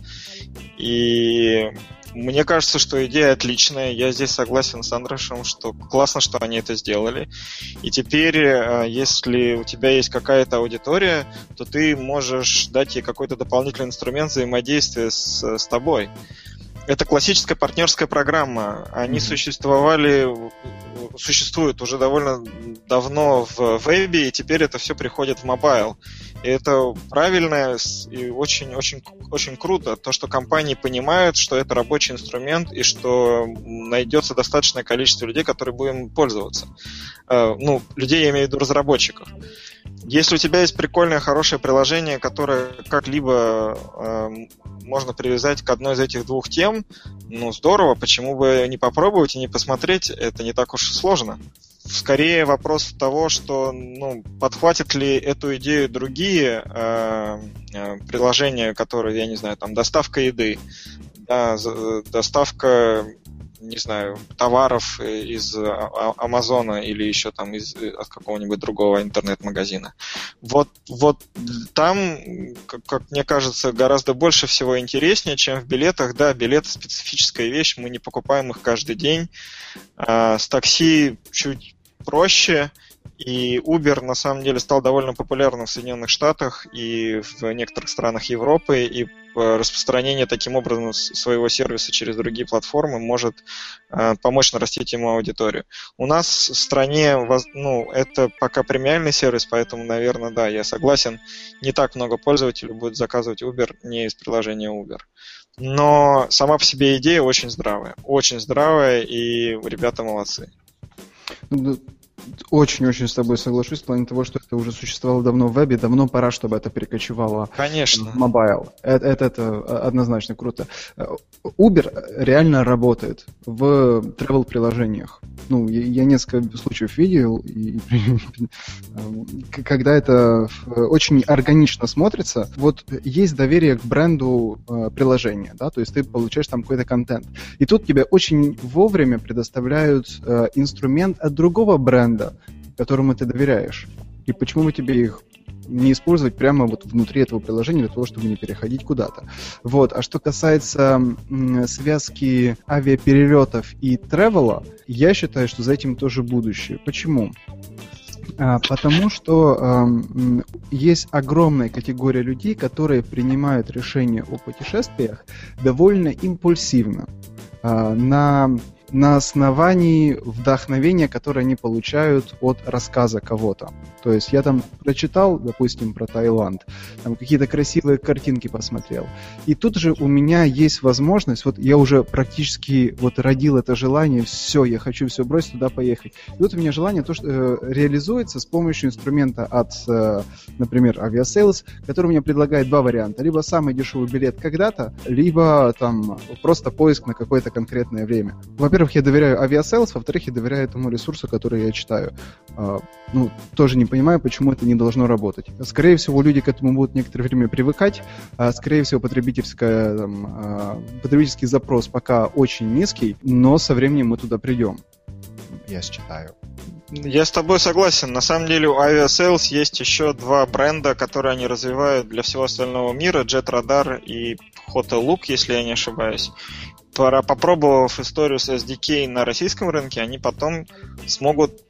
Speaker 3: И мне кажется, что идея отличная. Я здесь согласен с Андреем, что классно, что они это сделали. И теперь, э, если у тебя есть какая-то аудитория, то ты можешь дать ей какой-то дополнительный инструмент взаимодействия с, с тобой. Это классическая партнерская программа. Они mm-hmm. существовали, существуют уже довольно давно в вебе, и теперь это все приходит в mobile. И это правильно и очень, очень, очень круто, то, что компании понимают, что это рабочий инструмент и что найдется достаточное количество людей, которые будем пользоваться. Э, ну, людей я имею в виду разработчиков. Если у тебя есть прикольное, хорошее приложение, которое как-либо э, можно привязать к одной из этих двух тем, ну здорово, почему бы не попробовать и не посмотреть, это не так уж и сложно. Скорее вопрос того, что ну, подхватят ли эту идею другие э, э, приложения, которые, я не знаю, там доставка еды, да, доставка не знаю, товаров из а, а, Амазона или еще там из э, от какого-нибудь другого интернет-магазина. Вот, вот там, как, как мне кажется, гораздо больше всего интереснее, чем в билетах. Да, билеты специфическая вещь, мы не покупаем их каждый день. А, с такси чуть проще. И Uber на самом деле стал довольно популярным в Соединенных Штатах и в некоторых странах Европы, и распространение таким образом своего сервиса через другие платформы может э, помочь нарастить ему аудиторию. У нас в стране ну, это пока премиальный сервис, поэтому, наверное, да, я согласен, не так много пользователей будет заказывать Uber не из приложения Uber. Но сама по себе идея очень здравая, очень здравая, и ребята молодцы.
Speaker 1: Очень-очень с тобой соглашусь в плане того, что это уже существовало давно в вебе, давно пора, чтобы это перекочевало
Speaker 3: Конечно.
Speaker 1: в mobile. Это, это, это однозначно круто. Uber реально работает в travel-приложениях. Ну, я, я несколько случаев видел, и, [LAUGHS] когда это очень органично смотрится, вот есть доверие к бренду э, приложения, да, то есть ты получаешь там какой-то контент. И тут тебе очень вовремя предоставляют э, инструмент от другого бренда, бренда, которому ты доверяешь. И почему бы тебе их не использовать прямо вот внутри этого приложения для того, чтобы не переходить куда-то. Вот. А что касается м, связки авиаперелетов и тревела, я считаю, что за этим тоже будущее. Почему? А, потому что а, есть огромная категория людей, которые принимают решения о путешествиях довольно импульсивно. А, на на основании вдохновения, которое они получают от рассказа кого-то. То есть я там прочитал, допустим, про Таиланд, там какие-то красивые картинки посмотрел. И тут же у меня есть возможность, вот я уже практически вот родил это желание, все, я хочу все бросить, туда поехать. И вот у меня желание то, что э, реализуется с помощью инструмента от, э, например, Aviasales, который мне предлагает два варианта. Либо самый дешевый билет когда-то, либо там просто поиск на какое-то конкретное время. Во-первых, я доверяю Aviasales, во-вторых, я доверяю этому ресурсу, который я читаю. Э, ну, тоже не понимаю, почему это не должно работать. Скорее всего, люди к этому будут некоторое время привыкать. А, скорее всего, потребительская, там, а, потребительский запрос пока очень низкий, но со временем мы туда придем. Я считаю.
Speaker 3: Я с тобой согласен. На самом деле у Aviasales есть еще два бренда, которые они развивают для всего остального мира. Jet Radar и Hotel Look, если я не ошибаюсь. Попробовав историю с SDK на российском рынке, они потом смогут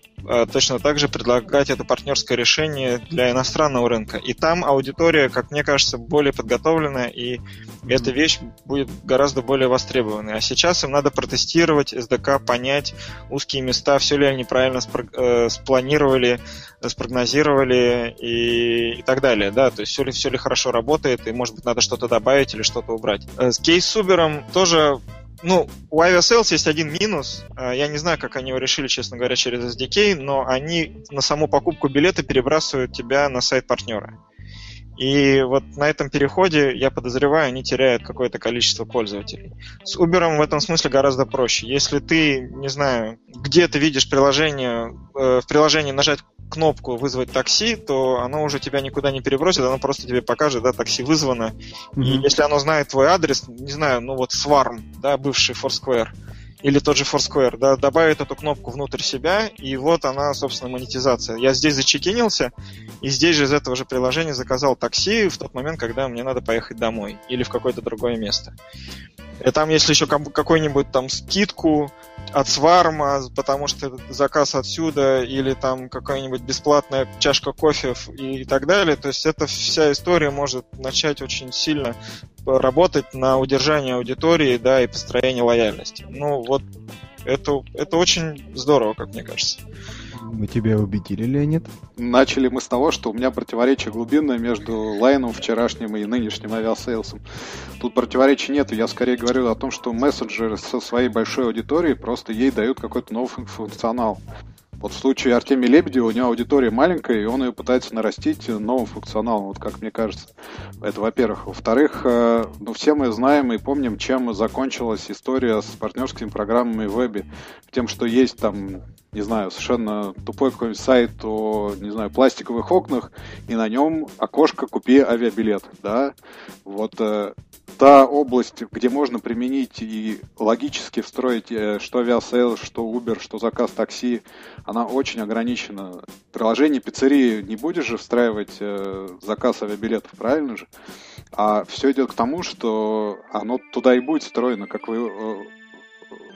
Speaker 3: точно так же предлагать это партнерское решение для иностранного рынка. И там аудитория, как мне кажется, более подготовленная, и эта вещь будет гораздо более востребованной. А сейчас им надо протестировать SDK, понять узкие места, все ли они правильно э, спланировали, спрогнозировали и, и так далее. Да? То есть все ли, все ли хорошо работает, и может быть надо что-то добавить или что-то убрать. Э, с кейс с Uber тоже ну, у Aviasales есть один минус. А, я не знаю, как они его решили, честно говоря, через SDK, но они на саму покупку билета перебрасывают тебя на сайт партнера. И вот на этом переходе, я подозреваю, они теряют какое-то количество пользователей. С Uber в этом смысле гораздо проще. Если ты, не знаю, где ты видишь приложение, э, в приложении нажать кнопку «вызвать такси», то оно уже тебя никуда не перебросит, оно просто тебе покажет, да, такси вызвано. Mm-hmm. И если оно знает твой адрес, не знаю, ну вот Swarm, да, бывший Foursquare, или тот же Foursquare, да, добавит эту кнопку внутрь себя, и вот она, собственно, монетизация. Я здесь зачекинился, и здесь же из этого же приложения заказал такси в тот момент, когда мне надо поехать домой или в какое-то другое место. И там, если еще какую-нибудь там скидку от Swarm а, потому что заказ отсюда, или там какая-нибудь бесплатная чашка кофе и так далее, то есть эта вся история может начать очень сильно работать на удержание аудитории, да, и построение лояльности. Ну, вот это, это очень здорово, как мне кажется.
Speaker 1: Мы тебя убедили, Леонид?
Speaker 2: Начали мы с того, что у меня противоречие глубинное между лайном вчерашним и нынешним Aviasales ом. Тут противоречий нет, я скорее говорю о том, что мессенджеры со своей большой аудиторией просто ей дают какой-то новый функционал. Вот в случае Артемия Лебедева у него аудитория маленькая, и он ее пытается нарастить новым функционалом, вот как мне кажется. Это во-первых. Во-вторых, э, ну, все мы знаем и помним, чем закончилась история с партнерскими программами в вебе. Тем, что есть там не знаю, совершенно тупой какой-нибудь сайт о, не знаю, пластиковых окнах, и на нем окошко «Купи авиабилет», да, вот э, та область, где можно применить и логически встроить э, что Aviasales, что Uber, что заказ такси, она очень ограничена. В приложении пиццерии не будешь же встраивать э, заказ авиабилетов, правильно же? А все идет к тому, что оно туда и будет встроено, как вы э,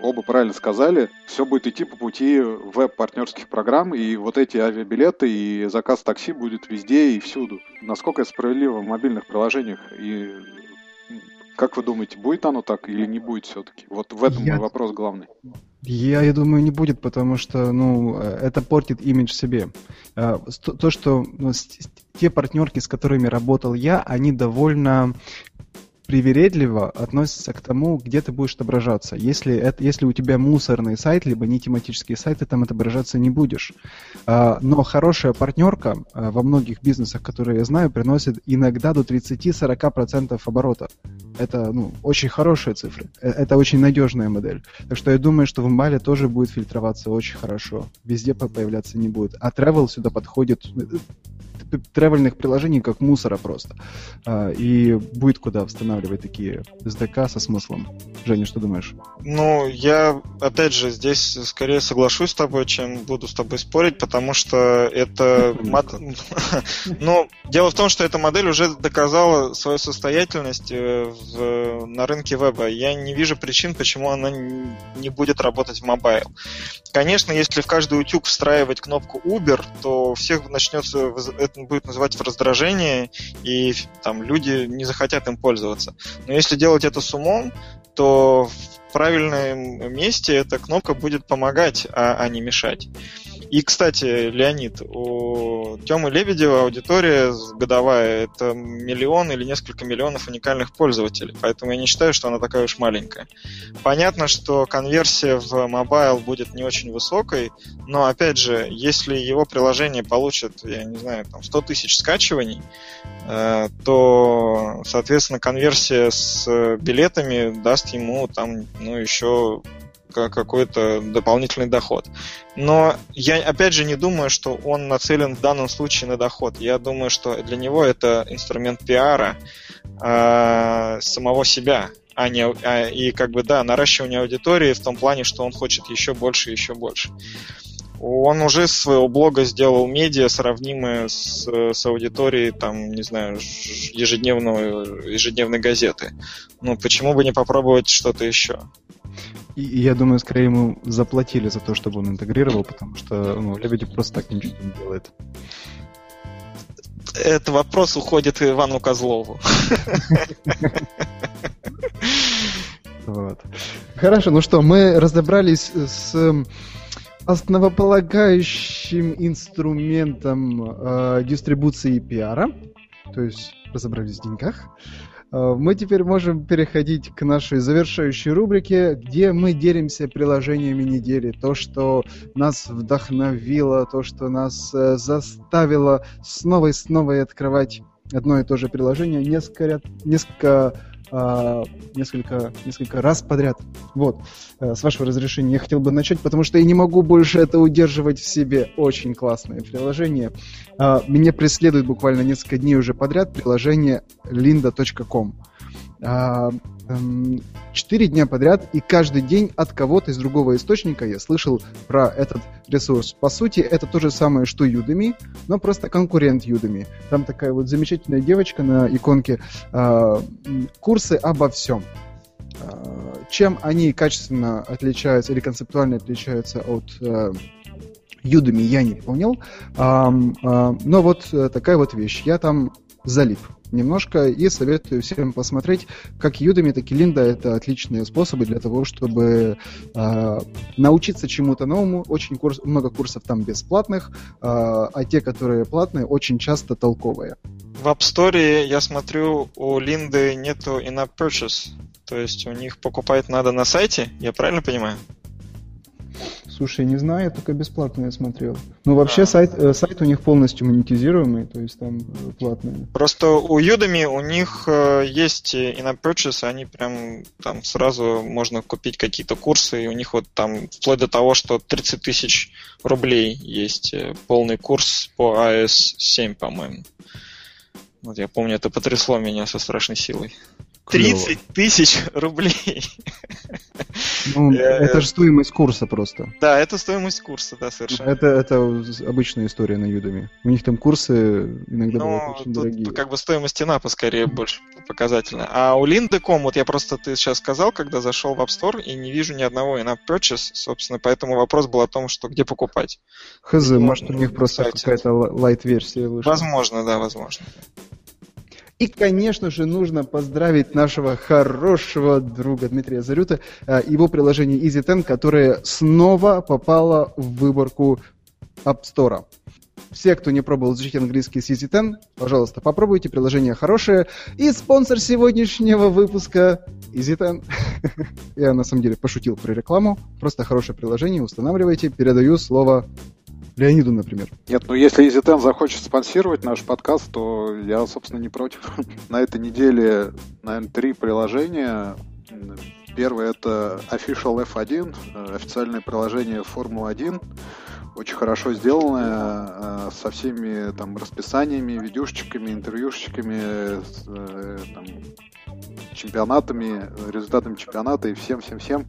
Speaker 2: оба правильно сказали, все будет идти по пути веб-партнерских программ, и вот эти авиабилеты и заказ такси будет везде и всюду. Насколько это справедливо в мобильных приложениях и как вы думаете, будет оно так или не будет все-таки? Вот в этом я... мой вопрос главный.
Speaker 1: Я, я думаю, не будет, потому что, ну, это портит имидж себе. А, то, что ну, те партнерки, с которыми работал я, они довольно привередливо относится к тому, где ты будешь отображаться. Если, это, если у тебя мусорный сайт, либо не тематический сайт, ты там отображаться не будешь. А, но хорошая партнерка а, во многих бизнесах, которые я знаю, приносит иногда до 30-40% оборота. Это ну, очень хорошие цифры. Э, это очень надежная модель. Так что я думаю, что в Мбале тоже будет фильтроваться очень хорошо. Везде появляться не будет. А travel сюда подходит тревельных приложений как мусора просто. А, и будет куда восстанавливать такие SDK со смыслом. Женя, что думаешь?
Speaker 3: Ну, я, опять же, здесь скорее соглашусь с тобой, чем буду с тобой спорить, потому что это... [LAUGHS] Ну, дело в том, что эта модель уже доказала свою состоятельность э, на рынке веба. Я не вижу причин, почему она не будет работать в mobile. Конечно, если в каждый утюг встраивать кнопку Uber, то всех начнется это будет вызывать раздражение, и там люди не захотят им пользоваться. Но если делать это с умом, то в правильном месте эта кнопка будет помогать, а, а не мешать. И, кстати, Леонид, у Тёмы Лебедева аудитория годовая — это миллион или несколько миллионов уникальных пользователей, поэтому я не считаю, что она такая уж маленькая. Понятно, что конверсия в mobile будет не очень высокой, но, опять же, если его приложение получит, я не знаю, там 100 тысяч скачиваний, э, то, соответственно, конверсия с билетами даст ему там, ну, еще какой-то дополнительный доход. Но я, опять же, не думаю, что он нацелен в данном случае на доход. Я думаю, что для него это инструмент пиара э, самого себя, а не, а, и как бы, да, наращивание аудитории в том плане, что он хочет еще больше еще больше. Он уже с своего блога сделал медиа, сравнимые с, с аудиторией, там, не знаю, ежедневного, ежедневной газеты. Ну, почему бы не попробовать что-то еще?
Speaker 1: И, и я думаю, скорее ему заплатили за то, чтобы он интегрировал, потому что ну, Лебедев просто так ничего не делает.
Speaker 3: Это вопрос уходит Ивану Козлову.
Speaker 1: Вот. Хорошо, ну что, мы разобрались с основополагающим инструментом э, дистрибуции и пиара, то есть разобрались в деньгах. Э, мы теперь можем переходить к нашей завершающей рубрике, где мы делимся приложениями недели. То, что нас вдохновило, то, что нас э, заставило снова и снова открывать одно и то же приложение несколько, несколько э, несколько, несколько раз подряд. Вот, э, с вашего разрешения я хотел бы начать, потому что я не могу больше это удерживать в себе. Очень классное приложение. Э, меня преследует буквально несколько дней уже подряд приложение linda.com. четыре дня подряд, и каждый день от кого-то из другого источника я слышал про этот ресурс. По сути, это то же самое, что Udemy, но просто конкурент Udemy. Там такая вот замечательная девочка на иконке. Э, курсы обо всем. Э, чем они качественно отличаются или концептуально отличаются от э, Udemy, я не понял. Э, э, но вот такая вот вещь. Я там залип немножко и советую всем посмотреть, как Udemy, так и Линда это отличные способы для того, чтобы э, научиться чему-то новому. Очень курс, много курсов там бесплатных, э, а те, которые платные, очень часто толковые.
Speaker 3: В App Store я смотрю, у Линды нету in-app purchase. То есть у них покупать надо на сайте, я правильно понимаю?
Speaker 1: Слушай, не знаю, я только бесплатно я смотрел. Ну, вообще, а. сайт, э, сайт у них полностью монетизируемый, то есть там э, платный.
Speaker 3: Просто у Udemy у них э, есть in-app purchase, они прям там сразу можно купить какие-то курсы, и у них вот там вплоть до того, что 30 тысяч рублей есть полный курс по iOS 7, по-моему. Вот я помню, это потрясло меня со страшной силой. 30 тысяч [LAUGHS] рублей.
Speaker 1: Ну, это же стоимость курса просто.
Speaker 3: Да, это стоимость курса, да, совершенно.
Speaker 1: Это, это обычная история на Udemy. У них там курсы иногда ну, бывают очень
Speaker 3: тут
Speaker 1: дорогие.
Speaker 3: как бы стоимость инапа скорее больше показательна. А у Linda.com, вот я просто, ты сейчас сказал, когда зашел в App Store, и не вижу ни одного in-app purchase, собственно, поэтому вопрос был о том, что где покупать.
Speaker 1: Хз, может у них просто какая-то light-версия вышла.
Speaker 3: Возможно, да, возможно.
Speaker 1: И, конечно же, нужно поздравить нашего хорошего друга Дмитрия Зарюта, э, его приложение EasyTen, которое снова попало в выборку App Store. Все, кто не пробовал изучить английский с EasyTen, пожалуйста, попробуйте, приложение хорошее. И спонсор сегодняшнего выпуска EasyTen. [LAUGHS] Я на самом деле пошутил про рекламу. Просто хорошее приложение, устанавливайте. Передаю слово Леониду, например.
Speaker 2: Нет, ну если EasyTen захочет спонсировать наш подкаст, то я, собственно, не против. [LAUGHS] На этой неделе, наверное, три приложения. Первое это Official F1, э, официальное приложение Формулы-1. Очень хорошо сделанное, э, со всеми там расписаниями, видюшечками, интервьюшечками, э, там, чемпионатами, результатами чемпионата и всем-всем-всем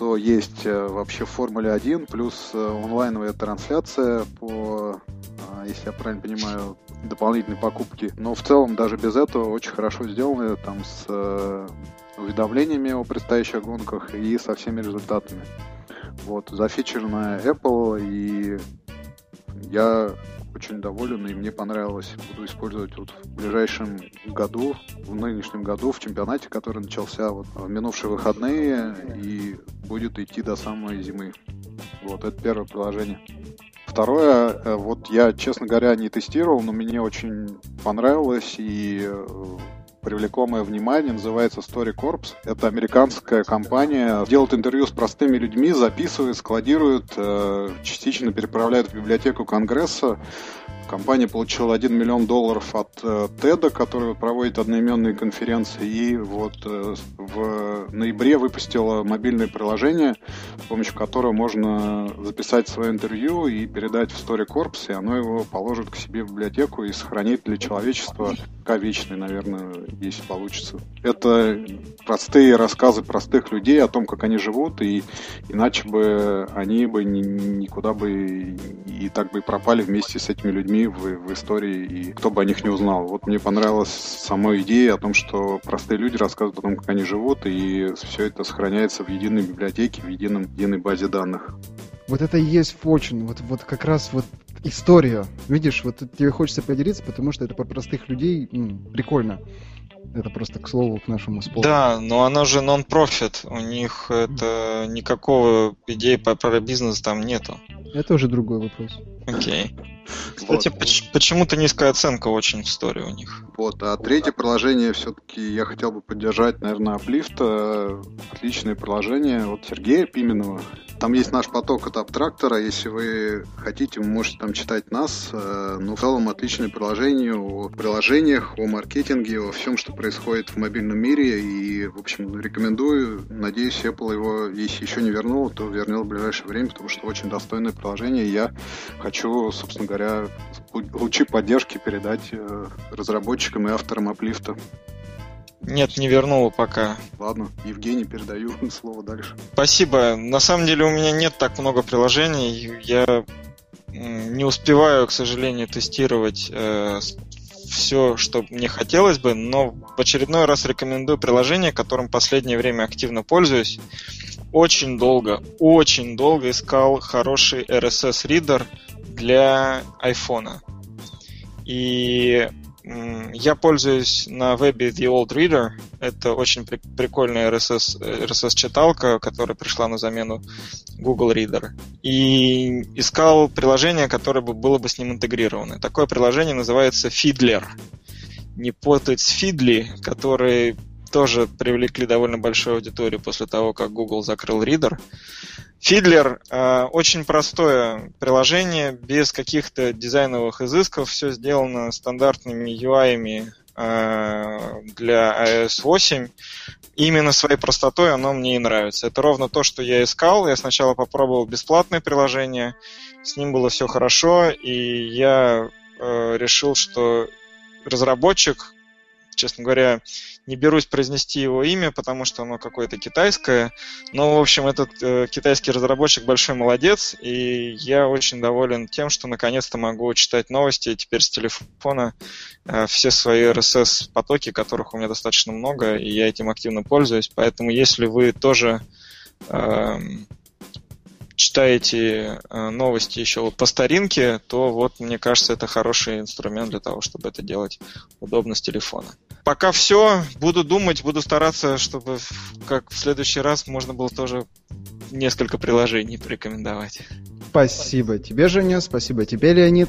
Speaker 2: что есть э, вообще в Формуле 1, плюс э, онлайновая трансляция по, а, если я правильно понимаю, дополнительной покупки. Но в целом даже без этого очень хорошо сделано, там с э, уведомлениями о предстоящих гонках и со всеми результатами. Вот, зафичерена Apple, и я очень доволен, и мне понравилось. Буду использовать вот в ближайшем году, в нынешнем году, в чемпионате, который начался вот в минувшие выходные, и будет идти до самой зимы. Вот, это первое приложение. Второе, э, вот я, честно говоря, не тестировал, но мне очень понравилось, и э, привлекло мое внимание, называется Story Corps. Это американская компания, делает интервью с простыми людьми, записывает, складирует, э, частично переправляет в библиотеку Конгресса. Компания получила 1 миллион долларов от э, TED, который проводит одноименные конференции, и вот э, в ноябре выпустила мобильное приложение, с помощью которого можно записать свое интервью и передать в Story Corps, и оно его положит к себе в библиотеку и сохранит для человечества пока вечный, наверное, если получится. Это простые рассказы простых людей о том, как они живут, и иначе бы они бы ни, никуда бы и так бы и пропали вместе с этими людьми в, в истории, и кто бы о них не узнал. Вот мне понравилась сама идея о том, что простые люди рассказывают о том, как они живут, и все это сохраняется в единой библиотеке, в едином, единой базе данных.
Speaker 1: Вот это и есть Fortune, вот, вот как раз вот история. Видишь, вот тебе хочется поделиться, потому что это про простых людей м, прикольно. Это просто к слову к нашему спору.
Speaker 3: Да, но она же нон-профит. У них это никакого идеи по, про бизнес там нету.
Speaker 1: Это уже другой вопрос.
Speaker 3: Окей. Кстати, вот. поч- почему-то низкая оценка очень в истории у них.
Speaker 2: Вот, а третье приложение все-таки я хотел бы поддержать, наверное, Uplift. Отличное приложение от Сергея Пименова. Там есть наш поток от абтрактора. Если вы хотите, вы можете там читать нас. Э, Но ну, в целом отличное приложение о приложениях, о маркетинге, о всем, что происходит в мобильном мире. И, в общем, рекомендую. Надеюсь, Apple его, если еще не вернул, то вернет в ближайшее время, потому что очень достойное приложение. Я хочу, собственно говоря, лучи поддержки передать э, разработчикам и авторам Аплифта.
Speaker 3: Нет, не вернула пока.
Speaker 2: Ладно, Евгений, передаю [LAUGHS] слово дальше.
Speaker 3: Спасибо. На самом деле у меня нет так много приложений. Я не успеваю, к сожалению, тестировать э, все, что мне хотелось бы, но в очередной раз рекомендую приложение, которым в последнее время активно пользуюсь. Очень долго, очень долго искал хороший RSS-ридер для айфона. И я пользуюсь на вебе The Old Reader. Это очень при- прикольная RSS, RSS-читалка, которая пришла на замену Google Reader. И искал приложение, которое бы было бы с ним интегрировано. Такое приложение называется Fiddler. Не путать с Feedly, который тоже привлекли довольно большую аудиторию после того, как Google закрыл Reader. Fiddler э, очень простое приложение, без каких-то дизайновых изысков, все сделано стандартными UI э, для iOS 8. Именно своей простотой оно мне и нравится. Это ровно то, что я искал. Я сначала попробовал бесплатное приложение, с ним было все хорошо, и я э, решил, что разработчик, честно говоря, не берусь произнести его имя, потому что оно какое-то китайское. Но, в общем, этот э, китайский разработчик большой молодец, и я очень доволен тем, что наконец-то могу читать новости теперь с телефона э, все свои RSS-потоки, которых у меня достаточно много, и я этим активно пользуюсь. Поэтому, если вы тоже э, читаете э, новости еще по старинке, то вот, мне кажется, это хороший инструмент для того, чтобы это делать удобно с телефона. Пока все. Буду думать, буду стараться, чтобы как в следующий раз можно было тоже несколько приложений порекомендовать.
Speaker 1: Спасибо тебе, Женя, спасибо тебе, Леонид.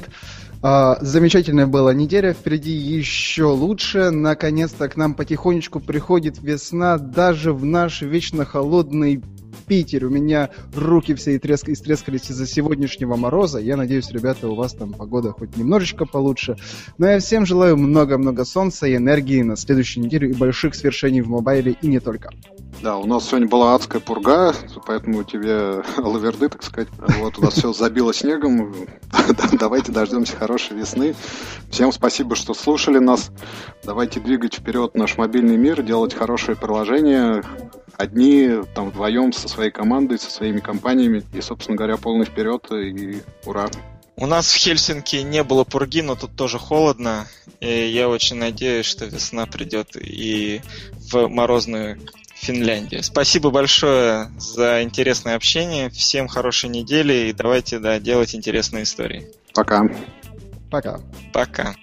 Speaker 1: А, замечательная была неделя, впереди еще лучше. Наконец-то к нам потихонечку приходит весна даже в наш вечно холодный Питер. У меня руки все треск... истрескались из-за сегодняшнего мороза. Я надеюсь, ребята, у вас там погода хоть немножечко получше. Но я всем желаю много-много солнца и энергии на следующую неделю и больших свершений в мобайле и не только.
Speaker 2: Да, у нас сегодня была адская пурга, поэтому тебе [LAUGHS] лаверды, так сказать. Вот у нас все забило снегом. [LAUGHS] Давайте дождемся хорошей весны. Всем спасибо, что слушали нас. Давайте двигать вперед наш мобильный мир, делать хорошие приложения, одни там вдвоем со своей командой, со своими компаниями. И, собственно говоря, полный вперед и ура.
Speaker 3: У нас в Хельсинки не было пурги, но тут тоже холодно. И я очень надеюсь, что весна придет и в морозную Финляндию. Спасибо большое за интересное общение. Всем хорошей недели и давайте да, делать интересные истории.
Speaker 2: Пока.
Speaker 1: Пока.
Speaker 3: Пока.